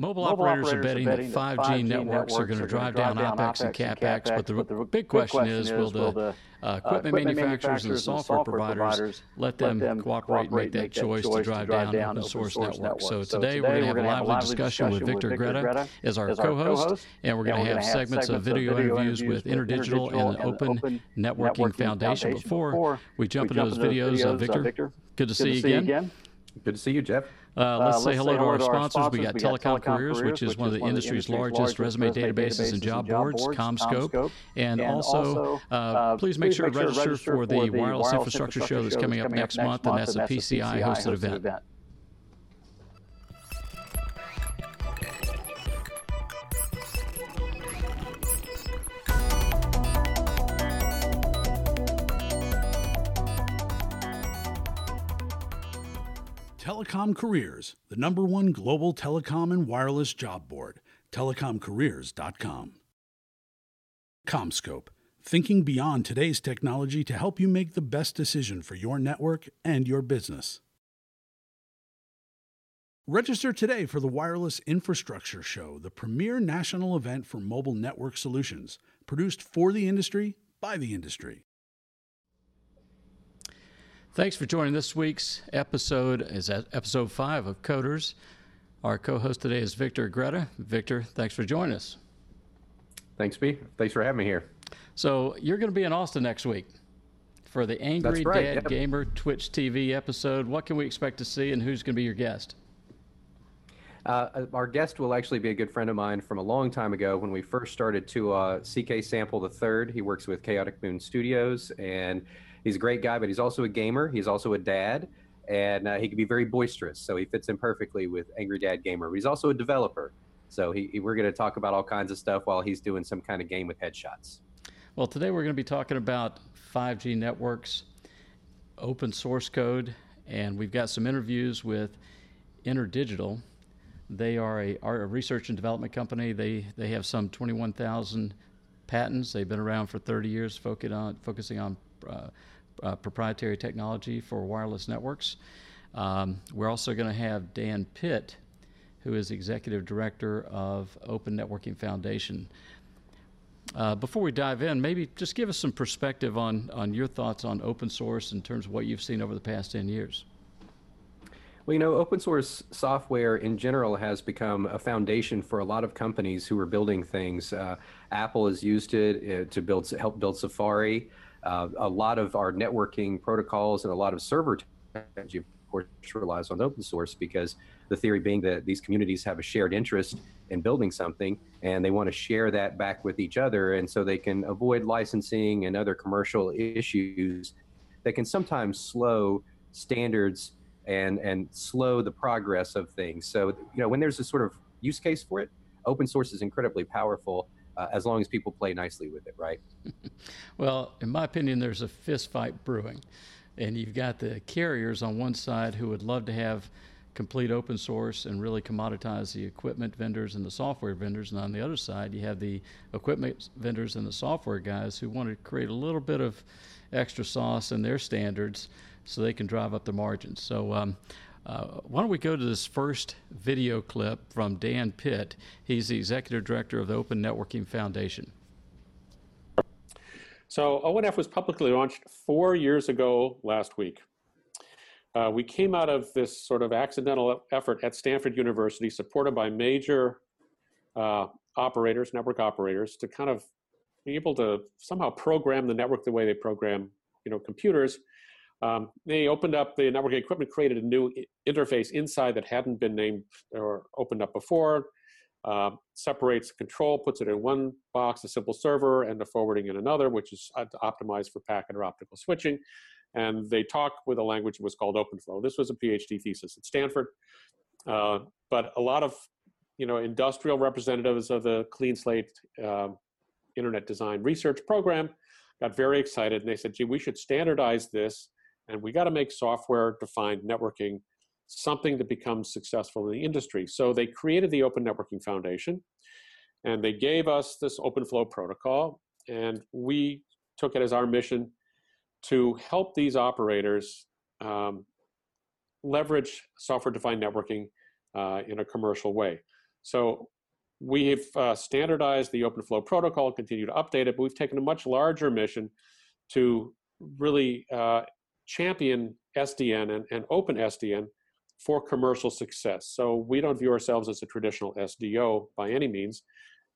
Mobile, Mobile operators, operators, are betting, betting that 5G, 5G networks, are going to drive down OPEX and CAPEX, but the, but the big question, question is will the uh, uh, equipment, equipment manufacturers, and software, software providers, let them, cooperate, and make that make choice, to drive, drive down, open source, source networks. So, so today, we're going to have a lively discussion with Victor Greta as our co-host, and we're going to have segments of video interviews with InterDigital and the Open Networking Foundation. Before we jump into those videos, uh, uh, Victor, good to see you again. Good to see you, Jeff. Uh, let's, uh, let's say hello, to, our sponsors. sponsors. We got we Telecom, Telecom Careers, Careers, which is one of the industry's, industry's largest resume databases and job boards, ComScope. CommScope. And, and also, uh, uh, please make sure to register, register for the Wireless, Wireless Infrastructure, Show that's coming up next month, and that's a PCI hosted event. Telecom Careers, the number one global telecom and wireless job board, telecomcareers.com. CommScope, thinking beyond today's technology to help you make the best decision for your network and your business. Register today for the Wireless Infrastructure Show, the premier national event for mobile network solutions, produced for the industry by the industry. Thanks for joining this week's episode. Is episode five of Coders. Our co-host today is Victor Greta. Victor, thanks for joining us. Thanks, B. Thanks for having me here. So you're going to be in Austin next week for the Angry right, Dad yep. Gamer Twitch TV episode. What can we expect to see, and who's going to be your guest? Uh, our guest will actually be a good friend of mine from a long time ago when we first started to uh, CK Sample the Third. He works with Chaotic Moon Studios and he's a great guy, but he's also a gamer. He's also a dad, and uh, he can be very boisterous. So he fits in perfectly with Angry Dad Gamer. But he's also a developer. So he, we're going to talk about all kinds of stuff while he's doing some kind of game with headshots. Well, today we're going to be talking about 5G networks, open source code, and we've got some interviews with InterDigital. They are a, are a research and development company. They they have some 21,000 patents. They've been around for 30 years, focusing on focusing on uh, uh, proprietary technology for wireless networks. Um, we're also going to have Dan Pitt, who is executive director of Open Networking Foundation. Uh, before we dive in, maybe just give us some perspective on, on your thoughts on open source in terms of what you've seen over the past 10 years. Well, you know, open source software in general has become a foundation for a lot of companies who are building things. Uh, Apple has used it uh, to build help build Safari. Uh, a lot of our networking protocols and a lot of server technology, of course, relies on open source because the theory being that these communities have a shared interest in building something and they want to share that back with each other. And so they can avoid licensing and other commercial issues that can sometimes slow standards and, and slow the progress of things. So, you know, when there's a sort of use case for it, open source is incredibly powerful uh, as long as people play nicely with it, right? well, in my opinion, there's a fist fight brewing. And you've got the carriers on one side who would love to have complete open source and really commoditize the equipment vendors and the software vendors. And on the other side, you have the equipment vendors and the software guys who want to create a little bit of extra sauce in their standards so they can drive up the margins. So um, uh, why don't we go to this first video clip from Dan Pitt? He's the executive director of the Open Networking Foundation. So ONF was publicly launched four years ago last week. Uh, we came out of this sort of accidental effort at Stanford University, supported by major uh, operators, network operators, to kind of be able to somehow program the network the way they program, you know, computers um, they opened up the networking equipment, created a new interface inside that hadn't been named or opened up before. Uh, separates control, puts it in one box, a simple server, and the forwarding in another, which is optimized for packet or optical switching. And they talk with a language that was called OpenFlow. This was a PhD thesis at Stanford. Uh, but a lot of you know, industrial representatives of the Clean Slate uh, Internet Design Research Program got very excited, and they said, gee, we should standardize this and we got to make software defined networking something that becomes successful in the industry. So they created the Open Networking Foundation and they gave us this OpenFlow protocol. And we took it as our mission to help these operators um, leverage software defined networking uh, in a commercial way. So we've uh, standardized the OpenFlow protocol, continue to update it, but we've taken a much larger mission to really uh, champion SDN and, and open SDN for commercial success. So we don't view ourselves as a traditional SDO by any means,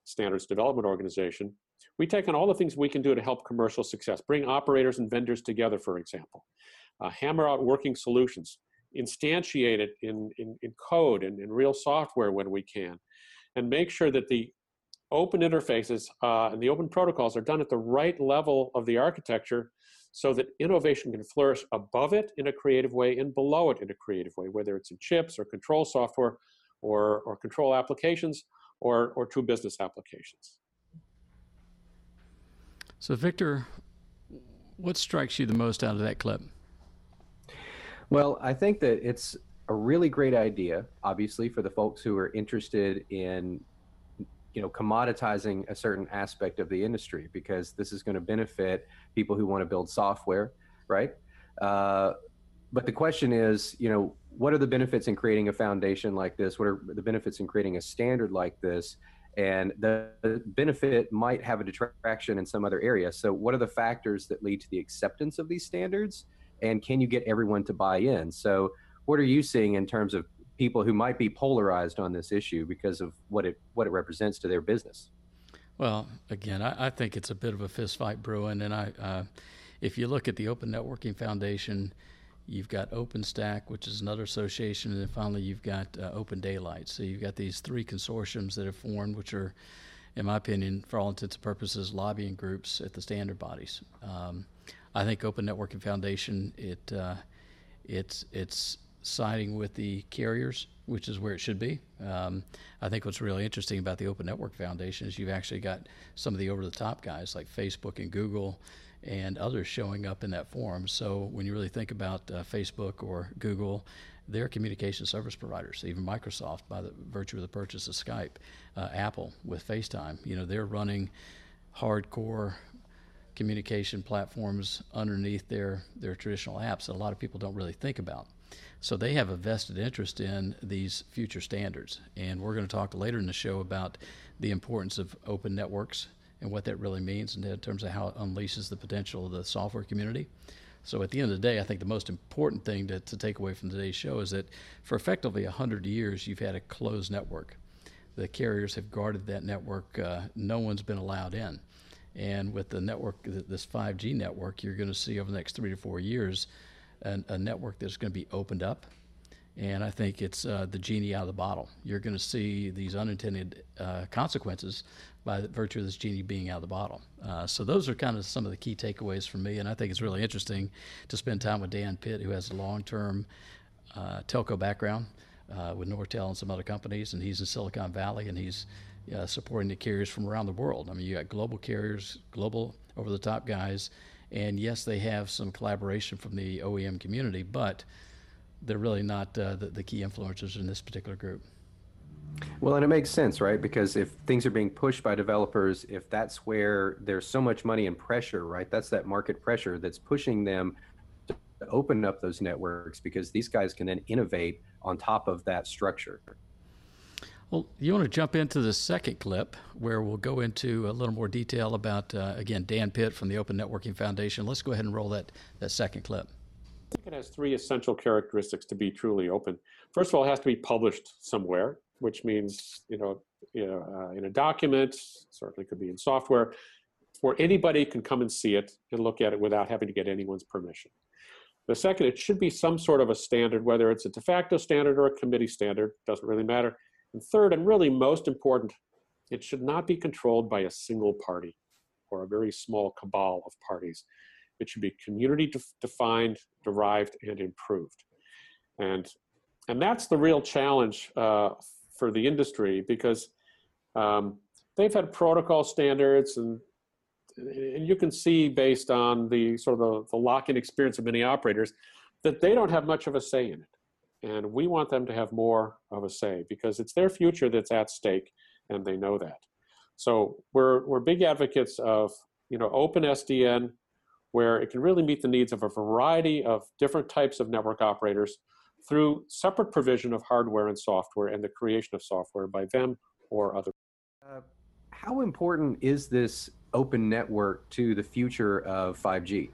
standards development organization. We take on all the things we can do to help commercial success, bring operators and vendors together, for example, uh, hammer out working solutions, instantiate it in, in, in code and in real software when we can, and make sure that the open interfaces uh, and the open protocols are done at the right level of the architecture so that innovation can flourish above it in a creative way and below it in a creative way, whether it's in chips or control software or, or control applications or, or true business applications. So, Victor, what strikes you the most out of that clip? Well, I think that it's a really great idea, obviously, for the folks who are interested in you know commoditizing a certain aspect of the industry because this is going to benefit people who want to build software right? Uh, but the question is you know what are the benefits in creating a foundation like this? What are the benefits in creating a standard like this? And the benefit might have a detraction in some other area. So what are the factors that lead to the acceptance of these standards? And can you get everyone to buy in? So what are you seeing in terms of people who might be polarized on this issue because of what it what it represents to their business. Well, again, I, I think it's a bit of a fist fight brewing, and I, uh, if you look at the Open Networking Foundation, you've got OpenStack, which is another association, and then finally you've got uh, Open Daylight. So you've got these three consortiums that have formed, which are, in my opinion, for all intents and purposes, lobbying groups at the standard bodies. Um, I think Open Networking Foundation it uh, it's it's siding with the carriers, which is where it should be. Um, I think what's really interesting about the Open Network Foundation is you've actually got some of the over the top guys like Facebook and Google and others showing up in that forum. So when you really think about uh, Facebook or Google, they're communication service providers. Even Microsoft, by the virtue of the purchase of Skype, uh, Apple with FaceTime, you know, they're running hardcore communication platforms underneath their their traditional apps that a lot of people don't really think about. So they have a vested interest in these future standards. And we're going to talk later in the show about the importance of open networks and what that really means in terms of how it unleashes the potential of the software community. So at the end of the day, I think the most important thing to, to take away from today's show is that for effectively 100 years, you've had a closed network. The carriers have guarded that network. Uh, no one's been allowed in. And with the network, this 5G network, you're going to see over the next three to four years a, a network that's going to be opened up. And I think it's uh, the genie out of the bottle. You're going to see these unintended uh, consequences by virtue of this genie being out of the bottle. Uh, so those are kind of some of the key takeaways for me. And I think it's really interesting to spend time with Dan Pitt, who has a long-term uh, telco background uh, with Nortel and some other companies, and he's in Silicon Valley, and he's uh, supporting the carriers from around the world. I mean, you got global carriers, global over-the-top guys and yes, they have some collaboration from the OEM community, but they're really not uh, the, the key influencers in this particular group. Well, and it makes sense, right? Because if things are being pushed by developers, if that's where there's so much money and pressure, right? That's that market pressure that's pushing them to open up those networks because these guys can then innovate on top of that structure. Well, you want to jump into the second clip where we'll go into a little more detail about, uh, again, Dan Pitt from the Open Networking Foundation. Let's go ahead and roll that, that second clip. I think it has three essential characteristics to be truly open. First of all, it has to be published somewhere, which means, you know, you know uh, in a document, certainly could be in software, where anybody can come and see it and look at it without having to get anyone's permission. The second, it should be some sort of a standard, whether it's a de facto standard or a committee standard, doesn't really matter. And third, and really most important, it should not be controlled by a single party or a very small cabal of parties. It should be community defined, derived, and improved. And, and that's the real challenge uh, for the industry because um, they've had protocol standards and, and you can see based on the sort of the, the lock-in experience of many operators that they don't have much of a say in it. And we want them to have more of a say because it's their future that's at stake and they know that. So we're, we're big advocates of you know, open SDN where it can really meet the needs of a variety of different types of network operators through separate provision of hardware and software and the creation of software by them or other. Uh, how important is this open network to the future of 5G?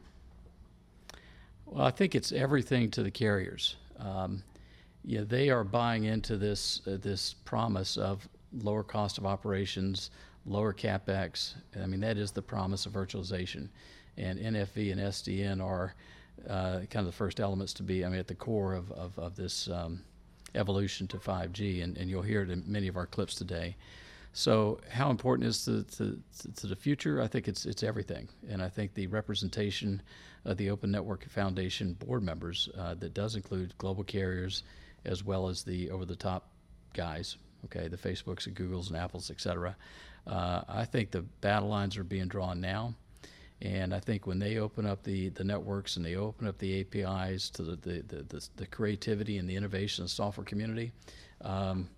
Well, I think it's everything to the carriers. Um, yeah, they are buying into this uh, this promise of lower cost of operations, lower capex. I mean, that is the promise of virtualization, and NFV and SDN are uh, kind of the first elements to be. I mean, at the core of of, of this um, evolution to 5G, and, and you'll hear it in many of our clips today. So, how important is to, to, to, the future? I think it's it's everything, and I think the representation of the Open Network Foundation board members uh, that does include global carriers as well as the over-the-top guys, okay, the Facebooks and Googles and Apples, et cetera. Uh, I think the battle lines are being drawn now. And I think when they open up the, the networks and they open up the APIs to the, the, the, the, the creativity and the innovation of the software community, um,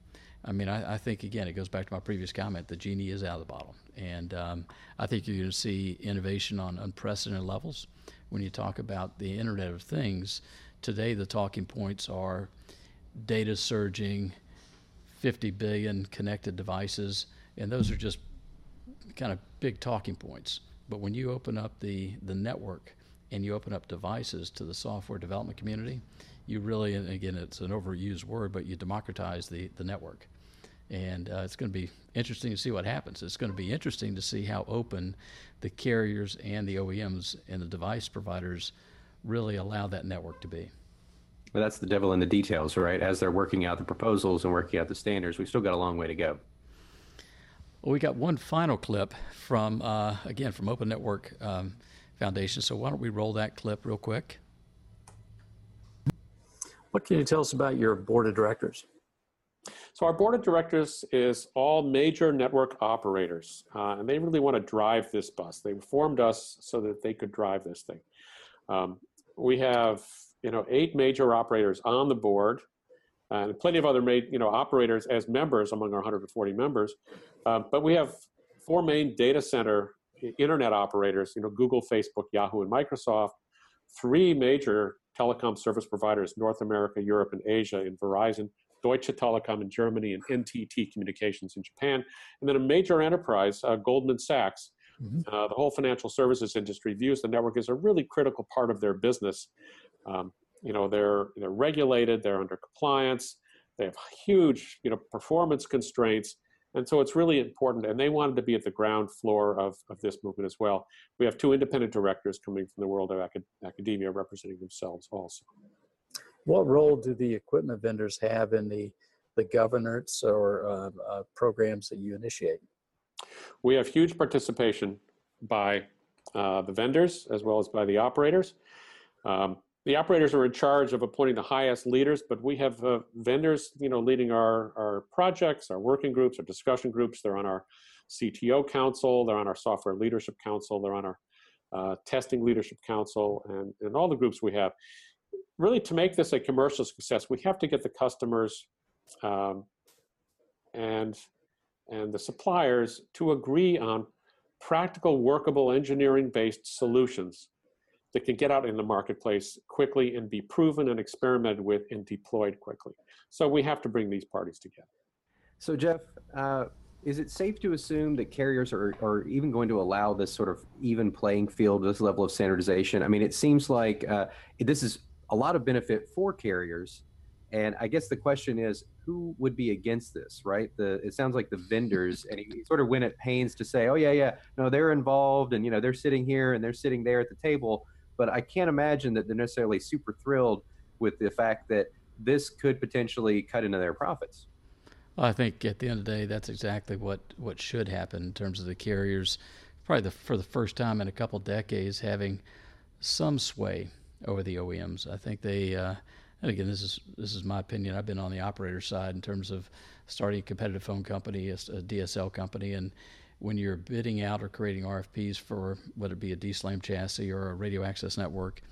I mean, I, I, think, again, it goes back to my previous comment the genie is out of the bottle. And um, I think you're going to see innovation on unprecedented levels. When you talk about the Internet of Things, today the talking points are data surging, 50 billion connected devices, and those are just kind of big talking points. But when you open up the, the network and you open up devices to the software development community, you really, and again, it's an overused word, but you democratize the, the network. And uh, it's going to be interesting to see what happens. It's going to be interesting to see how open the carriers and the OEMs and the device providers really allow that network to be. Well, that's the devil in the details, right? As they're working out the proposals and working out the standards, we've still got a long way to go. Well, we got one final clip from, uh, again, from Open Network um, Foundation. So why don't we roll that clip real quick? What can you tell us about your board of directors? So our board of directors is all major network operators, uh, and they really want to drive this bus. They formed us so that they could drive this thing. Um, we have you know, eight major operators on the board, and plenty of other you know operators as members among our 140 members. Uh, but we have four main data center internet operators, you know, Google, Facebook, Yahoo, and Microsoft. Three major telecom service providers, North America, Europe, and Asia, in Verizon, Deutsche Telekom in Germany, and NTT Communications in Japan. And then a major enterprise, uh, Goldman Sachs. Mm-hmm. Uh, the whole financial services industry views the network as a really critical part of their business. Um, you know, they're they're regulated, they're under compliance, they have huge you know performance constraints, and so it's really important. And they wanted to be at the ground floor of of this movement as well. We have two independent directors coming from the world of acad- academia representing themselves also. What role do the equipment vendors have in the the governance or uh, uh, programs that you initiate? We have huge participation by uh, the vendors as well as by the operators. Um, the operators are in charge of appointing the highest leaders, but we have uh, vendors, you know, leading our, our projects, our working groups, our discussion groups. They're on our CTO council, they're on our software leadership council, they're on our uh, testing leadership council, and, and all the groups we have. Really, to make this a commercial success, we have to get the customers um, and and the suppliers to agree on practical, workable, engineering-based solutions that can get out in the marketplace quickly and be proven and experimented with and deployed quickly. So we have to bring these parties together. So, Jeff, uh, is it safe to assume that carriers are, are even going to allow this sort of even playing field, this level of standardization? I mean, it seems like uh, this is a lot of benefit for carriers. And I guess the question is, who would be against this, right? The it sounds like the vendors, and he sort of went at pains to say, "Oh yeah, yeah, no, they're involved, and you know they're sitting here and they're sitting there at the table." But I can't imagine that they're necessarily super thrilled with the fact that this could potentially cut into their profits. I think at the end of the day, that's exactly what, what should happen in terms of the carriers, probably the, for the first time in a couple decades, having some sway over the OEMs. I think they, uh, and again, this is this is my opinion. I've been on the operator side in terms of starting a competitive phone company, a, a DSL company, and when you're bidding out or creating RFPs for whether it be a DSLAM chassis or a radio access network,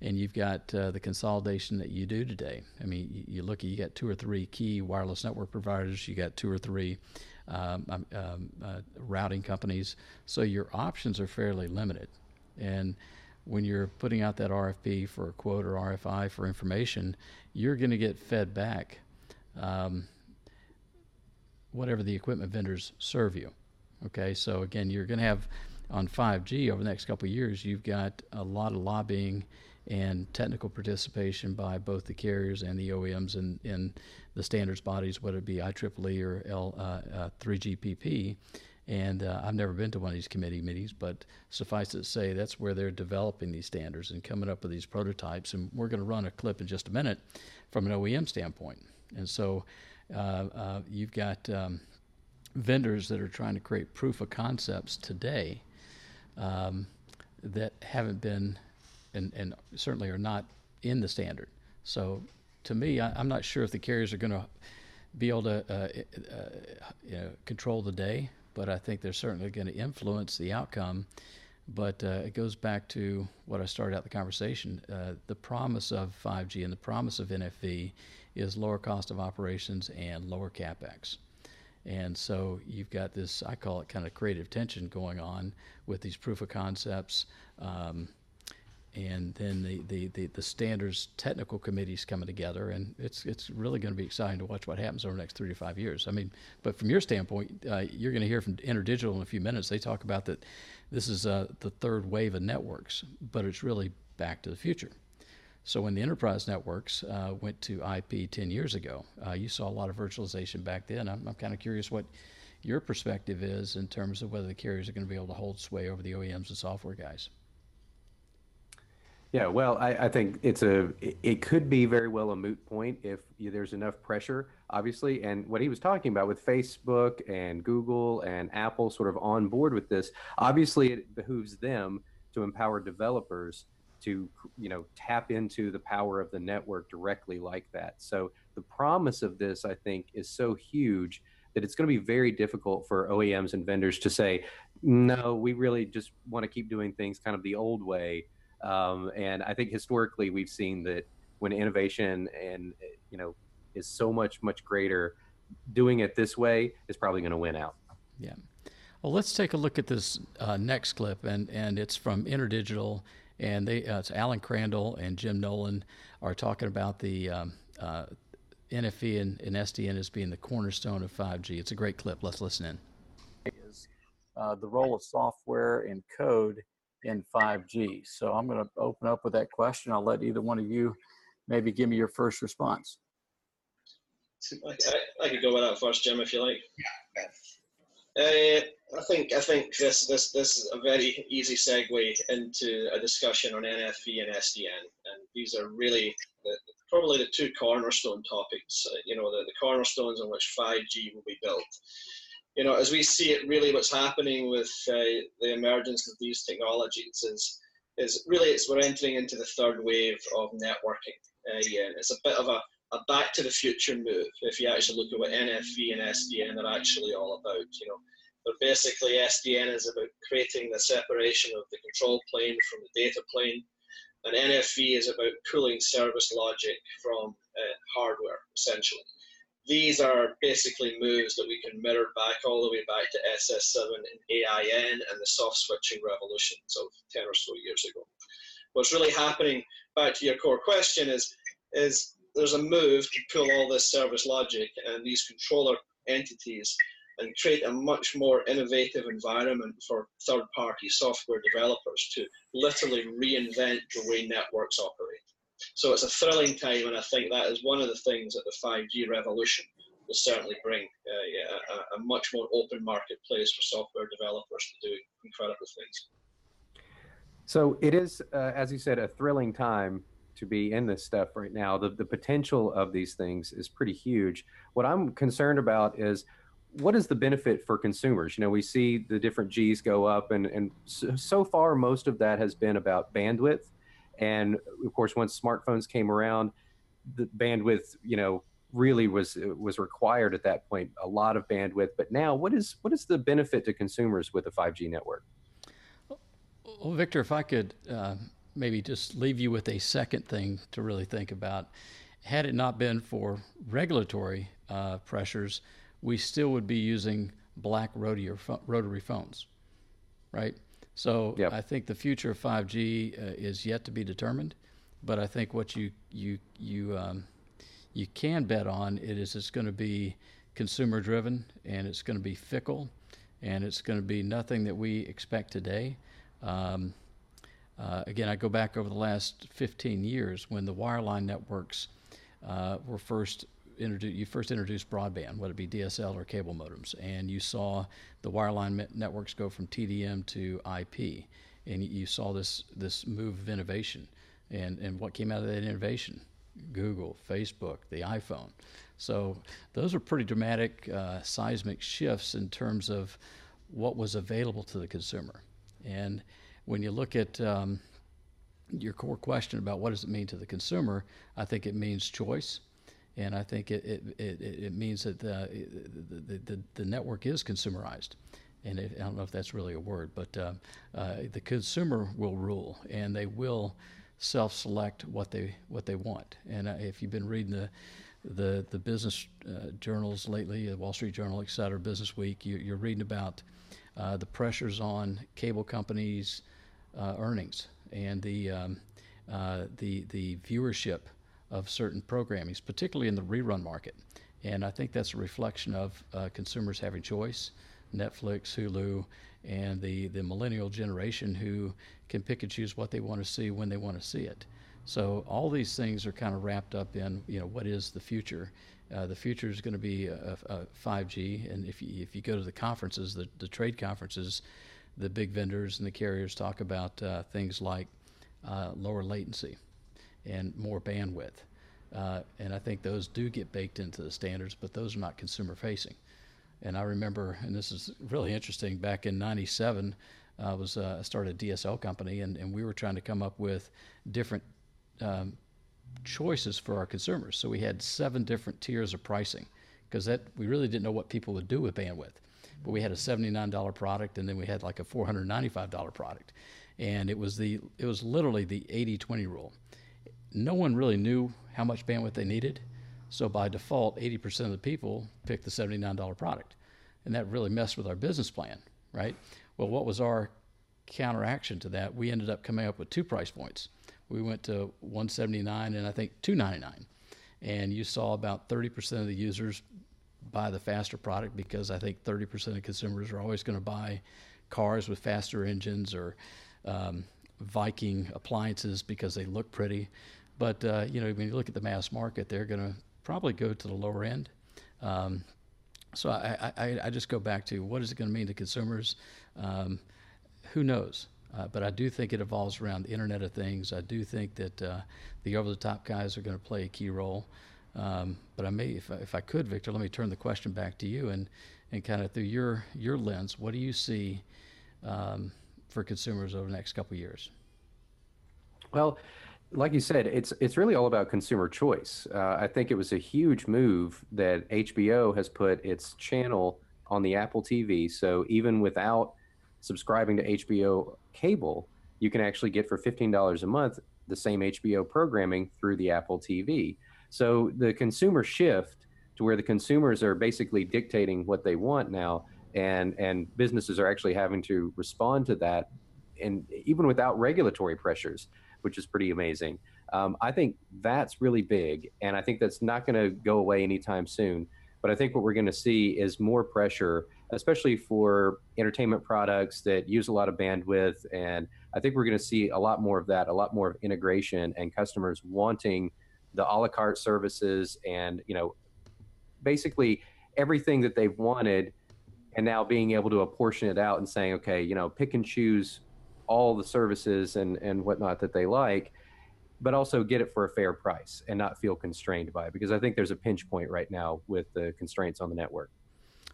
and you've got uh, the consolidation that you do today. I mean, you, you, look at you got two or three key wireless network providers, you got two or three um, um, um, uh, routing companies, so your options are fairly limited. And when you're putting out that RFP for a quote or RFI for information, you're going to get fed back um, whatever the equipment vendors serve you. Okay, so again, you're going to have on 5G over the next couple of years, you've got a lot of lobbying and technical participation by both the carriers and the OEMs and, in the standards bodies, whether it be IEEE or L, uh, uh, 3GPP. And uh, I've never been to one of these committee meetings, but suffice it to say, that's where they're developing these standards and coming up with these prototypes. And we're going to run a clip in just a minute from an OEM standpoint. And so uh, uh, you've got um, vendors that are trying to create proof of concepts today um, that haven't been and, and certainly are not in the standard. So to me, I, am not sure if the carriers are going to be able to uh, uh, you know, control the day, but I think they're certainly going to influence the outcome. But uh, it goes back to what I started out the conversation. Uh, the promise of 5G and the promise of NFV is lower cost of operations and lower capex. And so you've got this, I call it kind of creative tension going on with these proof of concepts. Um, and then the, the, the, the, standards technical committees coming together, and it's it's really going to be exciting to watch what happens over the next three to five years. I mean, but from your standpoint, uh, you're going to hear from InterDigital in a few minutes. They talk about that this is uh, the third wave of networks, but it's really back to the future. So when the enterprise networks uh, went to IP 10 years ago, uh, you saw a lot of virtualization back then. I'm, I'm kind of curious what your perspective is in terms of whether the carriers are going to be able to hold sway over the OEMs and software guys. Yeah, well, I, I, think it's a it could be very well a moot point if there's enough pressure, obviously. And what he was talking about with Facebook and Google and Apple sort of on board with this, obviously it behooves them to empower developers to you know tap into the power of the network directly like that. So the promise of this, I think, is so huge that it's going to be very difficult for OEMs and vendors to say, no, we really just want to keep doing things kind of the old way um, and I think historically we've seen that when innovation and you know is so much much greater, doing it this way is probably going to win out. Yeah. Well, let's take a look at this uh, next clip, and and it's from InterDigital, and they uh, it's Alan Crandall and Jim Nolan are talking about the um, uh, NFV and, and, SDN as being the cornerstone of 5G. It's a great clip. Let's listen in. Is uh, the role of software and code in 5G? So I'm going to open up with that question. I'll let either one of you maybe give me your first response. I, I could go with that first, Jim, if you like. Yeah. Uh, I think I think this this this is a very easy segue into a discussion on NFV and SDN, and these are really the, probably the two cornerstone topics. Uh, you know, the, the cornerstones on which 5G will be built you know, as we see it, really what's happening with uh, the emergence of these technologies is, is really it's we're entering into the third wave of networking. Uh, yeah, it's a bit of a, a back to the future move if you actually look at what NFV and SDN are actually all about. You know, but basically SDN is about creating the separation of the control plane from the data plane, and NFV is about pulling service logic from uh, hardware essentially these are basically moves that we can mirror back all the way back to SS7 and AIN and the soft switching revolutions of 10 or so years ago. What's really happening, back to your core question, is, is there's a move to pull all this service logic and these controller entities and create a much more innovative environment for third party software developers to literally reinvent the way networks operate. So it's a thrilling time, and I think that is one of the things that the 5G revolution will certainly bring uh, yeah, a, a, much more open marketplace for software developers to do incredible things. So it is, uh, as you said, a thrilling time to be in this stuff right now. The, the potential of these things is pretty huge. What I'm concerned about is what is the benefit for consumers? You know, we see the different G's go up, and, and so, so far, most of that has been about bandwidth and of course, once smartphones came around, the bandwidth, you know, really was was required at that point. A lot of bandwidth. But now, what is what is the benefit to consumers with a 5G network? Well, Victor, if I could uh, maybe just leave you with a second thing to really think about. Had it not been for regulatory uh, pressures, we still would be using black rotary, rotary phones, right? So Yep. I think the future of 5G uh, is yet to be determined, but I think what you you you um, you can bet on it is it's going to be consumer driven and it's going to be fickle and it's going to be nothing that we expect today. Um, uh, again, I go back over the last 15 years when the wireline networks uh, were first introduced. You first introduced broadband, whether it be DSL or cable modems, and you saw the wireline networks go from TDM to IP, and you saw this this move of innovation. And and what came out of that innovation? Google, Facebook, the iPhone. So those are pretty dramatic uh, seismic shifts in terms of what was available to the consumer. And when you look at um, your core question about what does it mean to the consumer, I think it means choice. And I think it, it, it, it means that the, the, the, the network is consumerized. And it, I don't know if that's really a word, but uh, uh, the consumer will rule and they will self-select what they what they want. And uh, if you've been reading the the the business uh, journals lately, the Wall Street Journal, et cetera, Business Week, you, you're reading about uh, the pressures on cable companies' uh, earnings and the um, the the viewership of certain programming, particularly in the rerun market. And I think that's a reflection of uh, consumers having choice. Netflix, Hulu, and the, the millennial generation who can pick and choose what they want to see when they want to see it. So all these things are kind of wrapped up in you know what is the future. Uh, the future is going to be a, a 5G, and if you, if you go to the conferences, the, the trade conferences, the big vendors and the carriers talk about uh, things like uh, lower latency and more bandwidth. Uh, and I think those do get baked into the standards, but those are not consumer facing. And I remember, and this is really interesting, back in 97, I was uh, started a DSL company, and, and we were trying to come up with different um, choices for our consumers. So we had seven different tiers of pricing because that we really didn't know what people would do with bandwidth. But we had a $79 product, and then we had like a $495 product, and it was the it was literally the 80-20 rule. No one really knew how much bandwidth they needed, so by default, 80% of the people picked the $79 product, and that really messed with our business plan, right? Well, what was our counteraction to that? We ended up coming up with two price points. We went to 179 and I think 299, and you saw about 30% of the users buy the faster product because I think 30% of consumers are always going to buy cars with faster engines or um, Viking appliances because they look pretty. But uh, you know, when you look at the mass market, they're going to probably go to the lower end. Um, so I, I, I, just go back to what is it going to mean to consumers? Um, who knows? Uh, but I do think it evolves around the Internet of Things. I do think that uh, the over-the-top guys are going to play a key role. Um, but I may, if I, if I could, Victor, let me turn the question back to you and, and kind of through your your lens, what do you see um, for consumers over the next couple years? Well, like you said, it's it's really all about consumer choice. Uh, I think it was a huge move that HBO has put its channel on the Apple TV. So even without subscribing to HBO cable, you can actually get for fifteen dollars a month the same HBO programming through the Apple TV. So the consumer shift to where the consumers are basically dictating what they want now, and and businesses are actually having to respond to that, and even without regulatory pressures which is pretty amazing. Um, I think that's really big, and I think that's not going to go away anytime soon. But I think what we're going to see is more pressure, especially for entertainment products that use a lot of bandwidth. And I think we're going to see a lot more of that, a lot more of integration, and customers wanting the a la carte services, and you know, basically everything that they've wanted, and now being able to apportion it out and saying, okay, you know, pick and choose all the services and, and whatnot that they like, but also get it for a fair price and not feel constrained by it. Because I think there's a pinch point right now with the constraints on the network.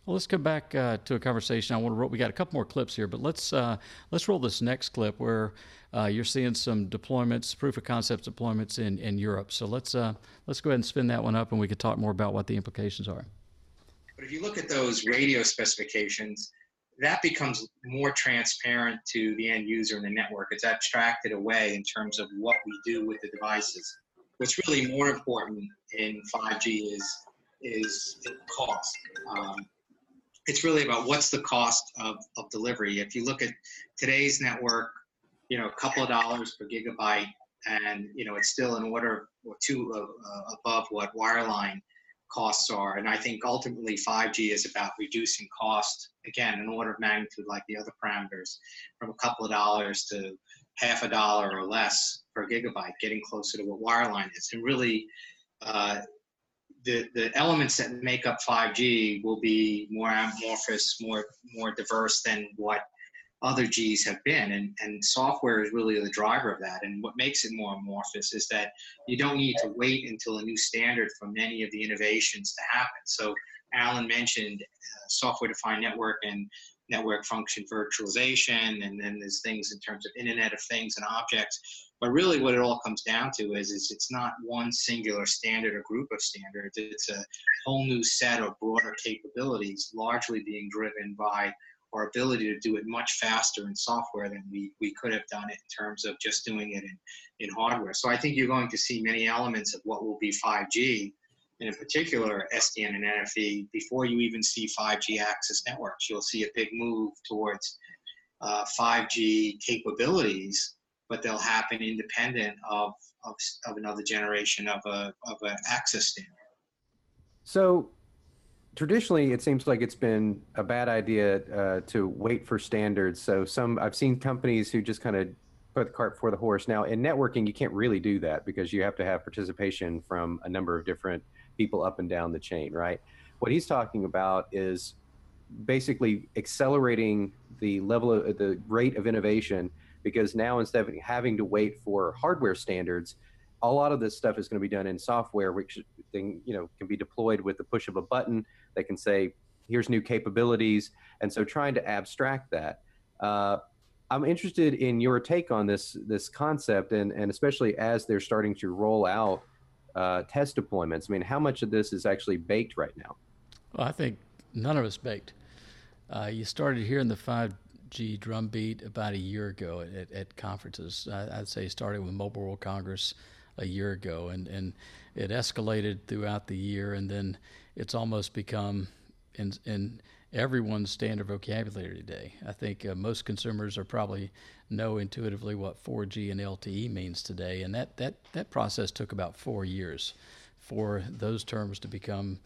Well, let's come back uh, to a conversation. I want to. Roll, we got a couple more clips here, but let's uh, let's roll this next clip where uh, you're seeing some deployments, proof of concept deployments in, in Europe. So let's uh, let's go ahead and spin that one up, and we can talk more about what the implications are. But if you look at those radio specifications, that becomes more transparent to the end user and the network. It's abstracted away in terms of what we do with the devices. What's really more important in 5G is is cost. Um, it's really about what's the cost of, of delivery. If you look at today's network, you know, a couple of dollars per gigabyte, and you know, it's still in order or two uh, above what wireline costs are. And I think ultimately 5G is about reducing cost, again, an order of magnitude like the other parameters, from a couple of dollars to half a dollar or less per gigabyte, getting closer to what wireline is. And really, uh, the, the elements that make up 5G will be more amorphous, more more diverse than what other Gs have been. And, and software is really the driver of that. And what makes it more amorphous is that you don't need to wait until a new standard for many of the innovations to happen. So Alan mentioned uh, software defined network and network function virtualization, and then there's things in terms of Internet of Things and objects. But really, what it all comes down to is, is it's not one singular standard or group of standards. It's a whole new set of broader capabilities, largely being driven by our ability to do it much faster in software than we, we could have done it in terms of just doing it in, in hardware. So I think you're going to see many elements of what will be 5G, and in particular SDN and NFV, before you even see 5G access networks. You'll see a big move towards uh, 5G capabilities, but they'll happen independent of, of, of another generation of a of an access standard. So traditionally it seems like it's been a bad idea uh, to wait for standards. So some i've seen companies who just kind of put the cart before the horse. Now in networking you can't really do that because you have to have participation from a number of different people up and down the chain right? What he's talking about is basically accelerating the level of the rate of innovation because now instead of having to wait for hardware standards a lot of this stuff is going to be done in software which thing you know can be deployed with the push of a button they can say, here's new capabilities. And so trying to abstract that. Uh, I'm interested in your take on this this concept, and, and especially as they're starting to roll out uh, test deployments. I mean, how much of this is actually baked right now? Well, I think none of us baked. Uh, you started hearing the 5G drumbeat about a year ago at, at conferences. I, would say starting with Mobile World Congress a year ago, and, and it escalated throughout the year, and then it's almost become in, in everyone's standard vocabulary today. I think uh, most consumers are probably know intuitively what 4G and LTE means today, and that, that, that process took about four years for those terms to become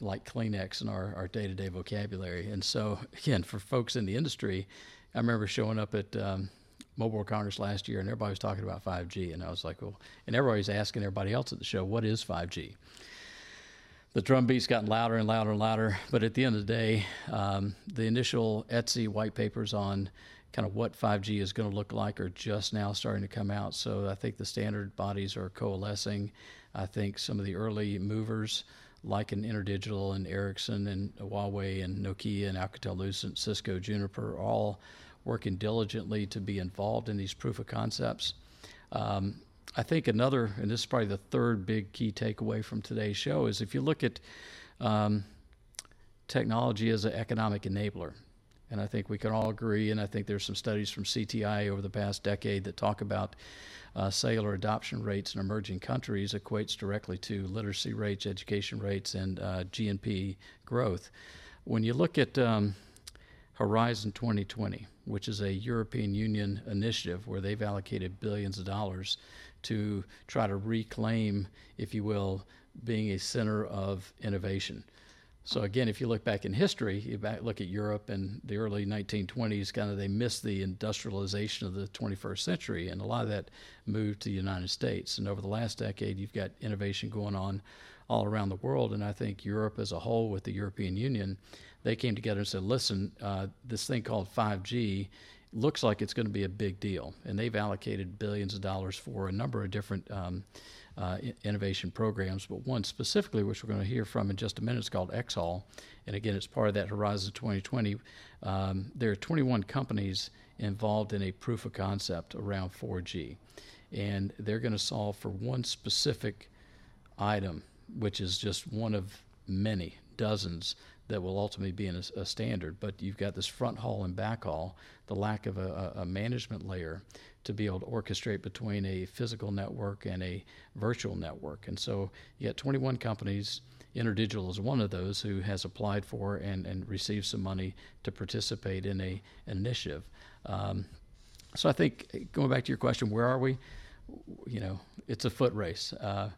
like Kleenex in our, our day-to-day vocabulary. And so, again, for folks in the industry, I remember showing up at um, Mobile Congress last year, and everybody was talking about 5G, and I was like, well, and everybody was asking everybody else at the show, what is 5G? the drum beat's gotten louder and louder and louder. But at the end of the day, um, the initial ETSI white papers on kind of what 5G is going to look like are just now starting to come out. So I think the standard bodies are coalescing. I think some of the early movers, like an InterDigital and Ericsson and Huawei and Nokia and Alcatel Lucent, Cisco, Juniper, all working diligently to be involved in these proof of concepts. Um, I think another, and this is probably the third big key takeaway from today's show, is if you look at um, technology as an economic enabler, and I think we can all agree, and I think there's some studies from CTI over the past decade that talk about uh, cellular adoption rates in emerging countries equates directly to literacy rates, education rates, and uh, GNP growth. When you look at um, Horizon 2020, which is a European Union initiative where they've allocated billions of dollars to try to reclaim, if you will, being a center of innovation. So again, if you look back in history, you look at Europe and the early 1920s, kind of they missed the industrialization of the 21st century, and a lot of that moved to the United States. And over the last decade, you've got innovation going on all around the world, and I think Europe as a whole, with the European Union, they came together and said, "Listen, uh, this thing called 5G looks like it's going to be a big deal. And they've allocated billions of dollars for a number of different um, uh, innovation programs, but one specifically, which we're going to hear from in just a minute, is called Xhaul. And again, it's part of that Horizon 2020. Um, there are 21 companies involved in a proof of concept around 4G. And they're going to solve for one specific item, which is just one of many, dozens that will ultimately be in a, a, standard. But you've got this front haul and back haul, the lack of a, a, management layer to be able to orchestrate between a physical network and a virtual network. And so you got 21 companies InterDigital is one of those who has applied for and, and received some money to participate in a initiative. Um, so I think going back to your question, where are we? You know, it's a foot race. Uh,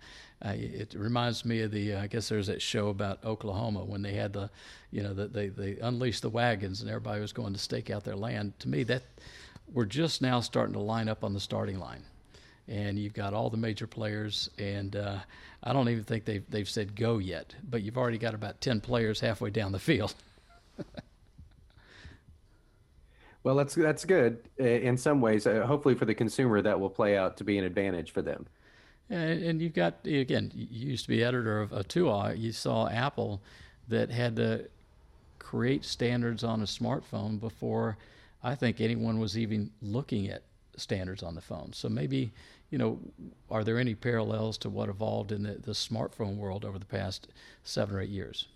it reminds me of the. Uh, I guess there's that show about Oklahoma when they had the, you know, the, they they unleashed the wagons and everybody was going to stake out their land. To me, that we're just now starting to line up on the starting line, and you've got all the major players. And uh, I don't even think they've they've said go yet, but you've already got about ten players halfway down the field. Well, that's that's good in some ways. Uh, hopefully, for the consumer, that will play out to be an advantage for them. And, and you've got again, you used to be editor of TUAW. You saw Apple that had to create standards on a smartphone before I think anyone was even looking at standards on the phone. So maybe, you know, are there any parallels to what evolved in the, the smartphone world over the past seven or eight years?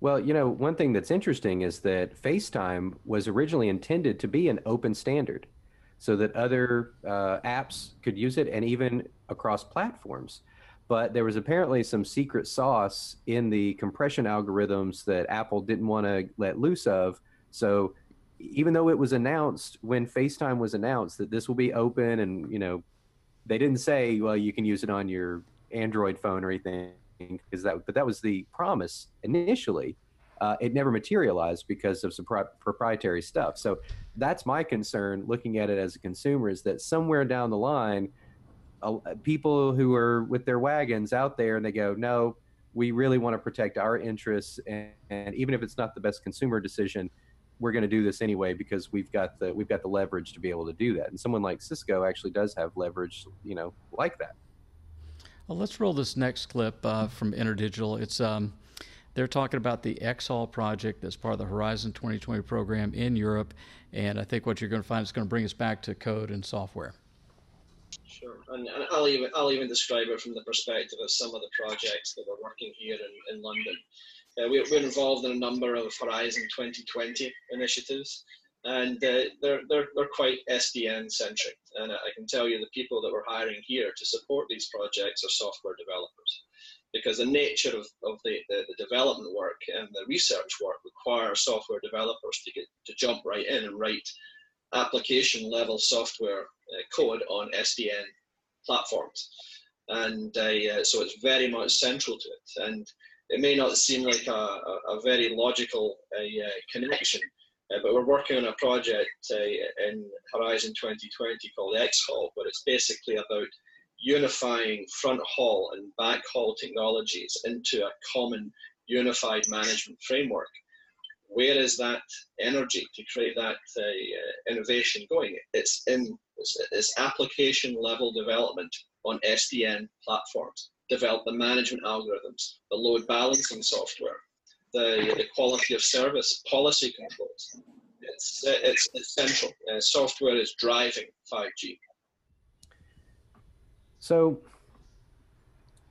Well, you know, one thing that's interesting is that FaceTime was originally intended to be an open standard so that other uh, apps could use it and even across platforms. But there was apparently some secret sauce in the compression algorithms that Apple didn't want to let loose of. So even though it was announced when FaceTime was announced that this will be open and, you know, they didn't say, well, you can use it on your Android phone or anything because that but that was the promise initially. Uh, it never materialized because of some pro- proprietary stuff. So that's my concern looking at it as a consumer is that somewhere down the line, uh, people who are with their wagons out there and they go, no, we really want to protect our interests. And, and even if it's not the best consumer decision, we're going to do this anyway because we've got the we've got the leverage to be able to do that. And someone like Cisco actually does have leverage, you know, like that. Well, let's roll this next clip uh, from InterDigital. It's um, they're talking about the XHAUL project that's part of the Horizon 2020 program in Europe, and I think what you're going to find is going to bring us back to code and software. Sure, and, and I'll even I'll even describe it from the perspective of some of the projects that we're working here in, in London. Uh, we, we're involved in a number of Horizon 2020 initiatives, and uh, they're, they're, they're quite SDN centric. And I can tell you the people that we're hiring here to support these projects are software developers because the nature of, of the, the, the, development work and the research work requires software developers to get to jump right in and write application level software uh, code on SDN platforms. And uh, so it's very much central to it. And it may not seem like a, a, very logical uh, connection, uh, but we're working on a project uh, in Horizon 2020 called XHaul, where it's basically about unifying fronthaul and back hall technologies into a common unified management framework. Where is that energy to create that uh, innovation going? It's in it's, it's application level development on SDN platforms. Develop the management algorithms, the load balancing software, the, the quality of service policy controls. It's, it's essential. Uh, software is driving 5G. So,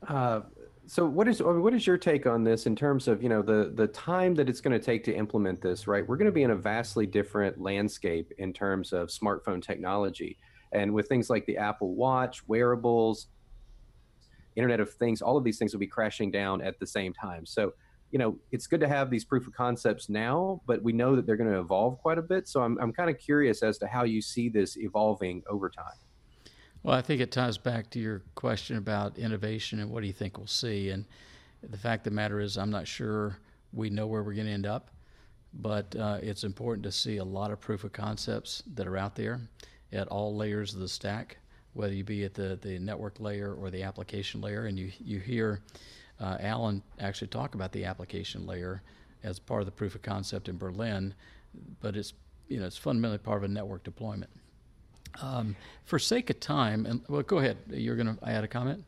uh, so what is what is your take on this in terms of you know the the time that it's going to take to implement this? Right, we're going to be in a vastly different landscape in terms of smartphone technology, and with things like the Apple Watch, wearables, Internet of Things, all of these things will be crashing down at the same time. So you know, it's good to have these proof of concepts now, but we know that they're going to evolve quite a bit. So I'm, I'm kind of curious as to how you see this evolving over time. Well, I think it ties back to your question about innovation and what do you think we'll see. And the fact of the matter is, I'm not sure we know where we're going to end up, but uh, it's important to see a lot of proof of concepts that are out there at all layers of the stack, whether you be at the, the network layer or the application layer. And you, you hear uh, Alan actually talk about the application layer as part of the proof of concept in Berlin, but it's you know it's fundamentally part of a network deployment. Um, for sake of time, and well, go ahead. You're going to add a comment.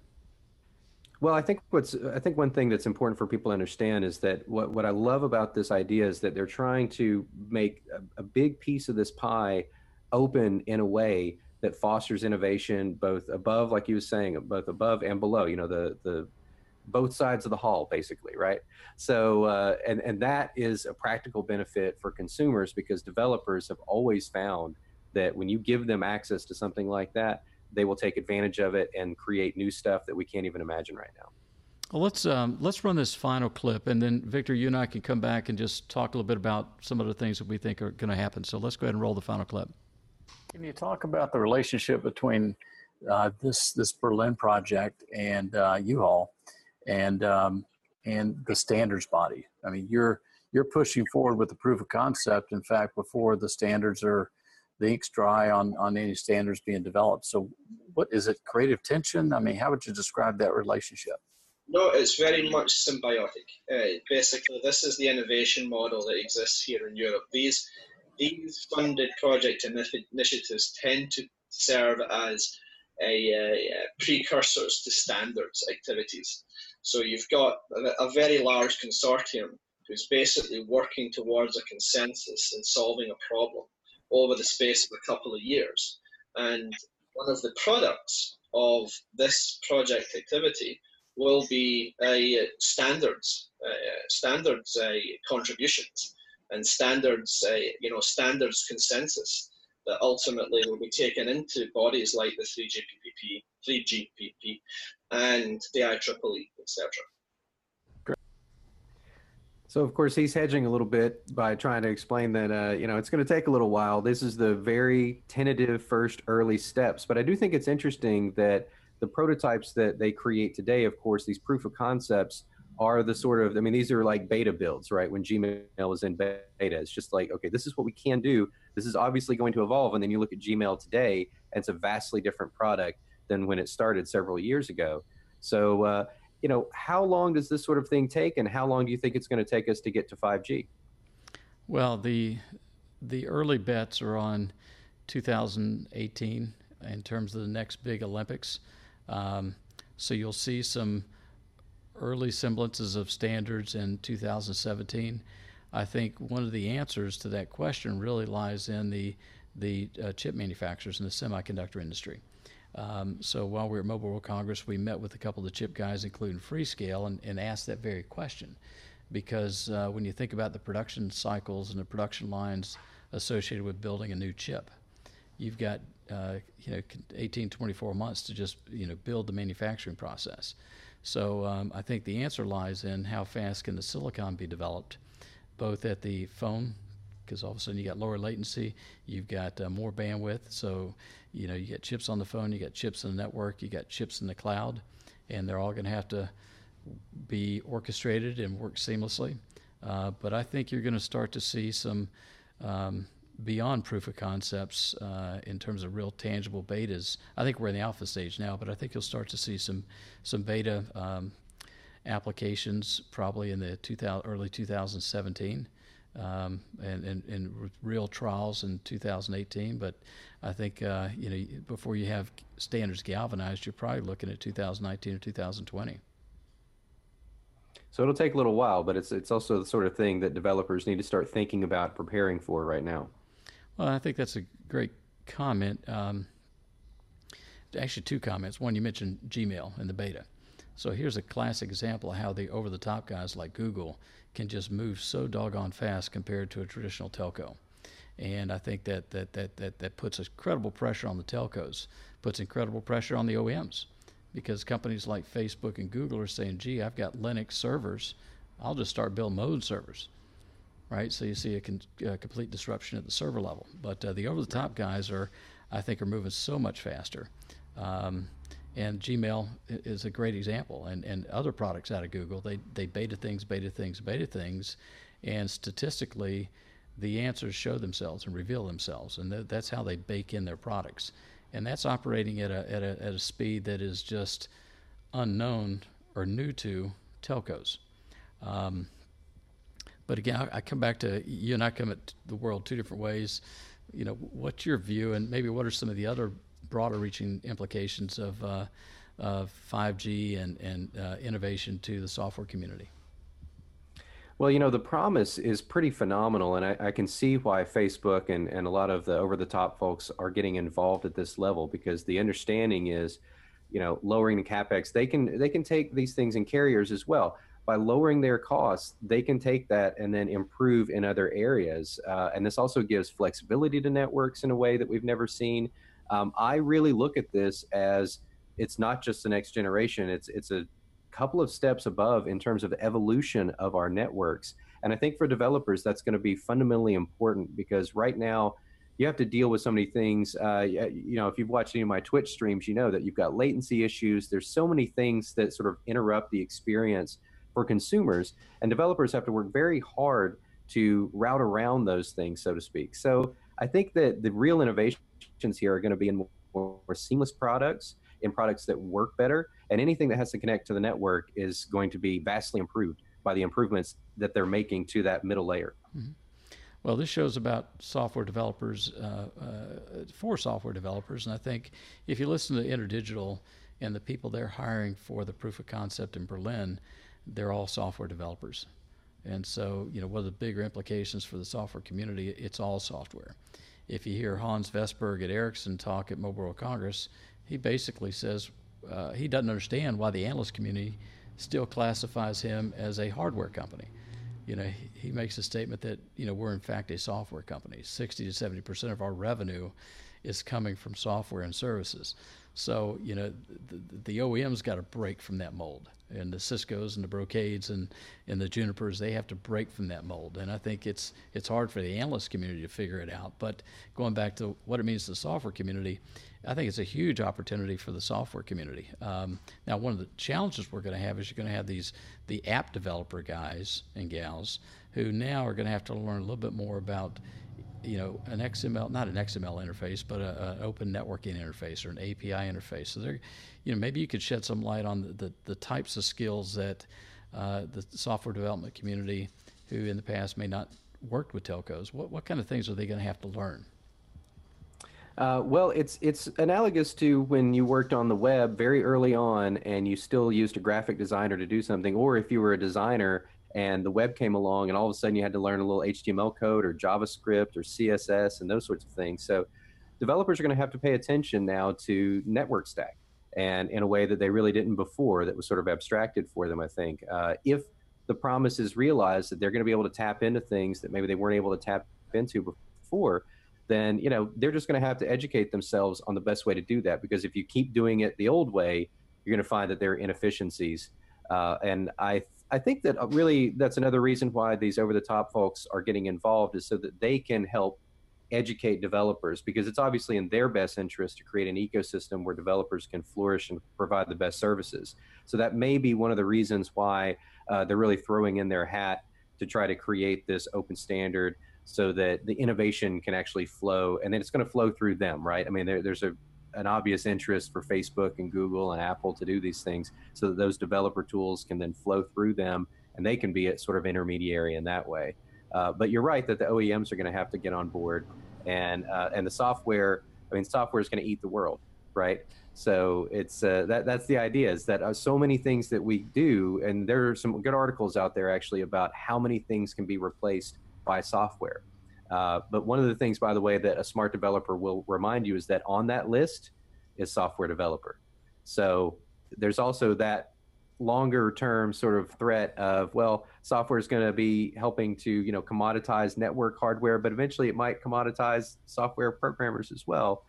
Well, I think what's I think one thing that's important for people to understand is that what what I love about this idea is that they're trying to make a, a big piece of this pie open in a way that fosters innovation both above, like you were saying, both above and below. You know, the the both sides of the hall basically right so uh, and and that is a practical benefit for consumers because developers have always found that when you give them access to something like that they will take advantage of it and create new stuff that we can't even imagine right now Well, let's um, let's run this final clip, and then Victor, you and I can come back and just talk a little bit about some of the things that we think are going to happen. So let's go ahead and roll the final clip. Can you talk about the relationship between uh, this this Berlin project and uh, U-Haul, and um, and the standards body? I mean, you're you're pushing forward with the proof of concept. In fact, before the standards are the ink's dry on on any standards being developed. So, what is it? Creative tension? I mean, how would you describe that relationship? No, it's very much symbiotic. Uh, basically, this is the innovation model that exists here in Europe. These these funded project initiatives tend to serve as a, a, precursors to standards activities. So you've got a, very large consortium who's basically working towards a consensus and solving a problem over the space of a couple of years. And one of the products of this project activity will be standards, uh, standards uh, contributions, and standards, you know, standards consensus that ultimately will be taken into bodies like the 3GPP, 3GPP, and the IEEE, etc. So of course he's hedging a little bit by trying to explain that uh, you know it's going to take a little while. This is the very tentative first early steps, but I do think it's interesting that the prototypes that they create today, of course, these proof of concepts are the sort of, I mean, these are like beta builds, right? When Gmail was in beta, it's just like, okay, this is what we can do. This is obviously going to evolve. And then you look at Gmail today, and it's a vastly different product than when it started several years ago. So, uh, you know, how long does this sort of thing take, and how long do you think it's going to take us to get to 5G? Well, the the early bets are on 2018 in terms of the next big Olympics. Um, so you'll see some early semblances of standards in 2017. I think one of the answers to that question really lies in the the uh, chip manufacturers and the semiconductor industry. Um, so while we were at Mobile World Congress, we met with a couple of the chip guys, including Freescale, and, and asked that very question. Because uh, when you think about the production cycles and the production lines associated with building a new chip, you've got uh, you know 18 24 months to just you know build the manufacturing process so um, i think the answer lies in how fast can the silicon be developed both at the phone because all of a sudden you got lower latency you've got uh, more bandwidth so you know you get chips on the phone you got chips in the network you got chips in the cloud and they're all going to have to be orchestrated and work seamlessly uh, but i think you're going to start to see some um, beyond proof of concepts uh, in terms of real tangible betas. I think we're in the alpha stage now, but I think you'll start to see some some beta um, applications probably in the 2000, early 2017. Um, and, and, and, real trials in 2018. But I think uh, you know before you have standards galvanized, you're probably looking at 2019 or 2020. So it'll take a little while, but it's it's also the sort of thing that developers need to start thinking about preparing for right now. Well, I think that's a great comment. Um, actually, two comments. One, you mentioned Gmail in the beta. So here's a classic example of how the over the top guys like Google can just move so doggone fast compared to a traditional telco. And I think that that, that, that, that puts incredible pressure on the telcos, puts incredible pressure on the OEMs because companies like Facebook and Google are saying, gee, I've got Linux servers. I'll just start building mode servers right? So you see a, con- a complete disruption at the server level. But uh, the over-the-top guys are, I think, are moving so much faster. Um, and Gmail is a great example, and, and other products out of Google, they, they beta things, beta things, beta things, and statistically, the answers show themselves and reveal themselves, and th- that's how they bake in their products. And that's operating at a, at, a, at a speed that is just unknown or new to telcos. Um, but again, I, I come back to you and I come at the world two different ways. You know, what's your view, and maybe what are some of the other broader reaching implications of uh, of 5G and and uh, innovation to the software community? Well, you know, the promise is pretty phenomenal, and I, I, can see why Facebook and, and a lot of the over the top folks are getting involved at this level because the understanding is, you know, lowering the capex. They can they can take these things in carriers as well by lowering their costs, they can take that and then improve in other areas. Uh, and this also gives flexibility to networks in a way that we've never seen. Um, I really look at this as it's not just the next generation; it's it's a couple of steps above in terms of evolution of our networks. And I think for developers, that's going to be fundamentally important because right now, you have to deal with so many things. Uh, you know, if you've watched any of my Twitch streams, you know that you've got latency issues. There's so many things that sort of interrupt the experience for consumers, and developers have to work very hard to route around those things, so to speak. So I think that the real innovations here are going to be in more, more seamless products, in products that work better, and anything that has to connect to the network is going to be vastly improved by the improvements that they're making to that middle layer. Mm-hmm. Well, this show's about software developers uh, uh, for software developers, and I think if you listen to InterDigital and the people they're hiring for the proof of concept in Berlin, they're all software developers. And so, you know, what are the bigger implications for the software community? It's all software. If you hear Hans Vestberg at Ericsson talk at Mobile World Congress, he basically says uh, he doesn't understand why the analyst community still classifies him as a hardware company you know, he, he makes a statement that, you know, we're in fact a software company. 60 to 70% of our revenue is coming from software and services. So, you know, the, the OEMs got to break from that mold. And the Cisco's and the Brocades and, and the Junipers, they have to break from that mold. And I think it's it's hard for the analyst community to figure it out. But going back to what it means to the software community, I think it's a huge opportunity for the software community. Um, now, one of the challenges we're going to have is you're going to have these the app developer guys and gals who now are going to have to learn a little bit more about you know an XML, not an XML interface, but an open networking interface or an API interface. So there, you know, maybe you could shed some light on the, the, the types of skills that uh, the software development community, who in the past may not worked with telcos, what what kind of things are they going to have to learn? Uh, well, it's it's analogous to when you worked on the web very early on, and you still used a graphic designer to do something, or if you were a designer and the web came along, and all of a sudden you had to learn a little HTML code or JavaScript or CSS and those sorts of things. So, developers are going to have to pay attention now to network stack, and in a way that they really didn't before. That was sort of abstracted for them. I think uh, if the promise is realized that they're going to be able to tap into things that maybe they weren't able to tap into before then you know they're just going to have to educate themselves on the best way to do that because if you keep doing it the old way you're going to find that there are inefficiencies uh, and i i think that uh, really that's another reason why these over the top folks are getting involved is so that they can help educate developers because it's obviously in their best interest to create an ecosystem where developers can flourish and provide the best services. So that may be one of the reasons why uh, they're really throwing in their hat to try to create this open standard so that the innovation can actually flow and then it's going to flow through them right? I mean there, there's a an obvious interest for facebook and google and apple to do these things so that those developer tools can then flow through them and they can be a sort of intermediary in that way uh, but you're right that the oems are going to have to get on board and uh, and the software i mean software is going to eat the world right so it's uh, that that's the idea is that uh, so many things that we do and there are some good articles out there actually about how many things can be replaced by software. Uh, but one of the things, by the way, that a smart developer will remind you is that on that list is software developer. So there's also that longer term sort of threat of well software is going to be helping to you know commoditize network hardware but eventually it might commoditize software programmers as well.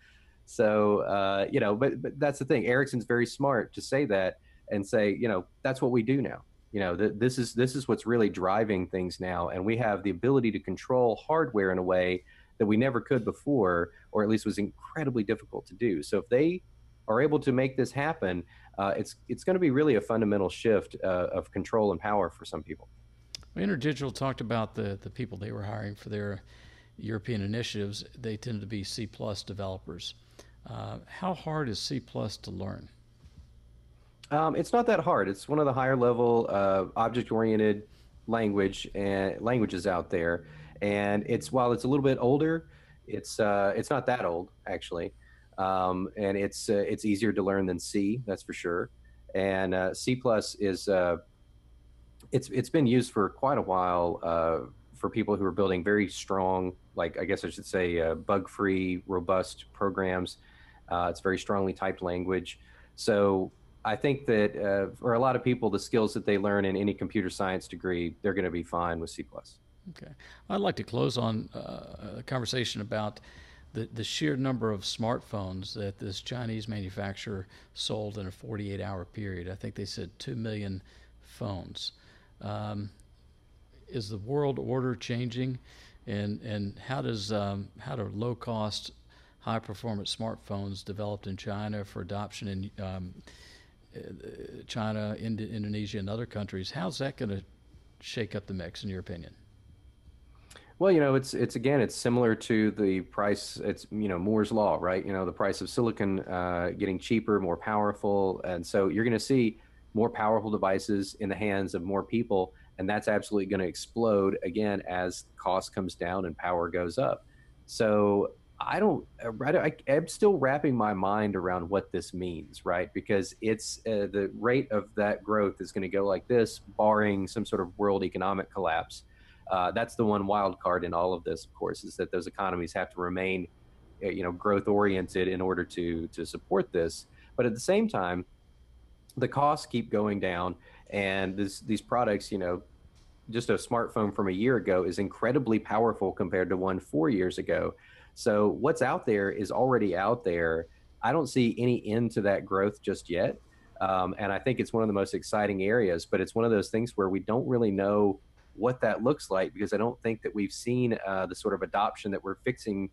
So uh, you know but, but that's the thing. Ericsson's very smart to say that and say you know that's what we do now. You know th- this is this is what's really driving things now and we have the ability to control hardware in a way that we never could before or at least was incredibly difficult to do. So if they are able to make this happen uh, it's it's going to be really a fundamental shift uh, of control and power for some people. Well, interdigital talked about the the people they were hiring for their european initiatives. They tend to be c plus developers. Uh, how hard is c plus to learn? Um, it's not that hard. It's one of the higher level uh, object-oriented language and languages out there, and it's while it's a little bit older, it's uh, it's not that old actually, um, and it's uh, it's easier to learn than C. That's for sure. And uh, C plus is uh, it's it's been used for quite a while uh, for people who are building very strong, like I guess I should say, bug-free, robust programs. it's very strongly typed language. So I think that uh, for a lot of people, the skills that they learn in any computer science degree, they're going to be fine with C++. Okay. I'd like to close on uh, a conversation about the, the sheer number of smartphones that this Chinese manufacturer sold in a 48 hour period. I think they said 2 million phones. Um, is the world order changing? And, and how does um, how do low cost, high performance smartphones developed in China for adoption in um, China, Ind- Indonesia, and other countries, how's that going to shake up the mix, in your opinion? Well, you know, it's it's again, it's similar to the price. It's you know Moore's law, right? You know, the price of silicon uh, getting cheaper, more powerful, and so you're going to see more powerful devices in the hands of more people, and that's absolutely going to explode again as cost comes down and power goes up. So I don't, I, am still wrapping my mind around what this means, right? Because it's uh, the rate of that growth is going to go like this, barring some sort of world economic collapse. Uh, that's the one wild card in all of this, of course, is that those economies have to remain, uh, you know, growth oriented in order to to support this. But at the same time, the costs keep going down, and this, these products, you know, just a smartphone from a year ago is incredibly powerful compared to one four years ago so what's out there is already out there. I don't see any end to that growth just yet. Um, and I think it's one of the most exciting areas, but it's one of those things where we don't really know what that looks like because I don't think that we've seen uh, the sort of adoption that we're fixing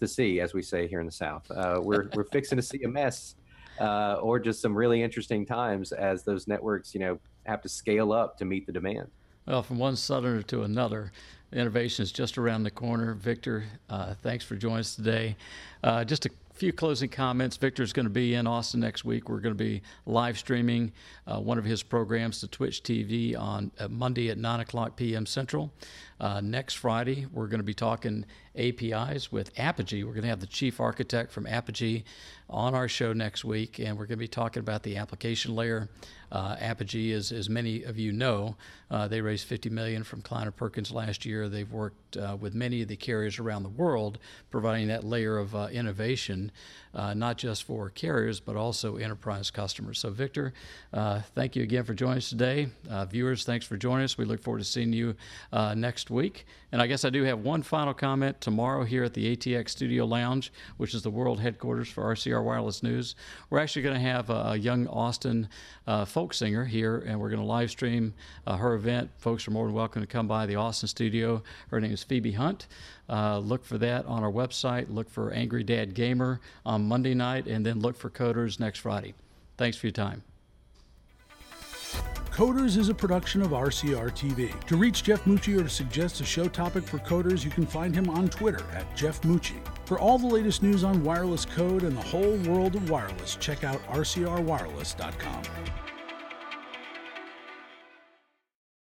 to see, as we say here in the South. Uh, we're, we're fixing to see a mess uh, or just some really interesting times as those networks, you know, have to scale up to meet the demand. Well, from one southerner to another, innovation is just around the corner. Victor, uh, thanks for joining us today. Uh, just a few closing comments. Victor's going to be in Austin next week. We're going to be live streaming uh, one of his programs to Twitch TV on uh, Monday at 9 o'clock p.m. Central. Uh, next Friday, we're going to be talking APIs with Apigee. We're going to have the chief architect from Apigee on our show next week, and we're going to be talking about the application layer. Uh, Apigee, as, as many of you know, uh, they raised 50 million from Kleiner Perkins last year. They've worked uh, with many of the carriers around the world, providing that layer of uh, innovation, uh, not just for carriers but also enterprise customers. So, Victor, uh, thank you again for joining us today. viewers, thanks for joining us. We look forward to seeing you next week. And I guess I do have one final comment. Tomorrow, here at the ATX Studio Lounge, which is the world headquarters for RCR Wireless News, we're actually going to have a, young Austin uh, folk singer here, and we're going to live stream uh, her event. Folks are more than welcome to come by the Austin studio. Her name is Phoebe Hunt. Uh, look for that on our website. Look for Angry Dad Gamer on Monday night, and then look for Coders next Friday. Thanks for your time. Coders is a production of RCR TV. To reach Jeff Mucci or to suggest a show topic for Coders, you can find him on Twitter at Jeff Mucci. For all the latest news on wireless code and the whole world of wireless, check out rcrwireless.com.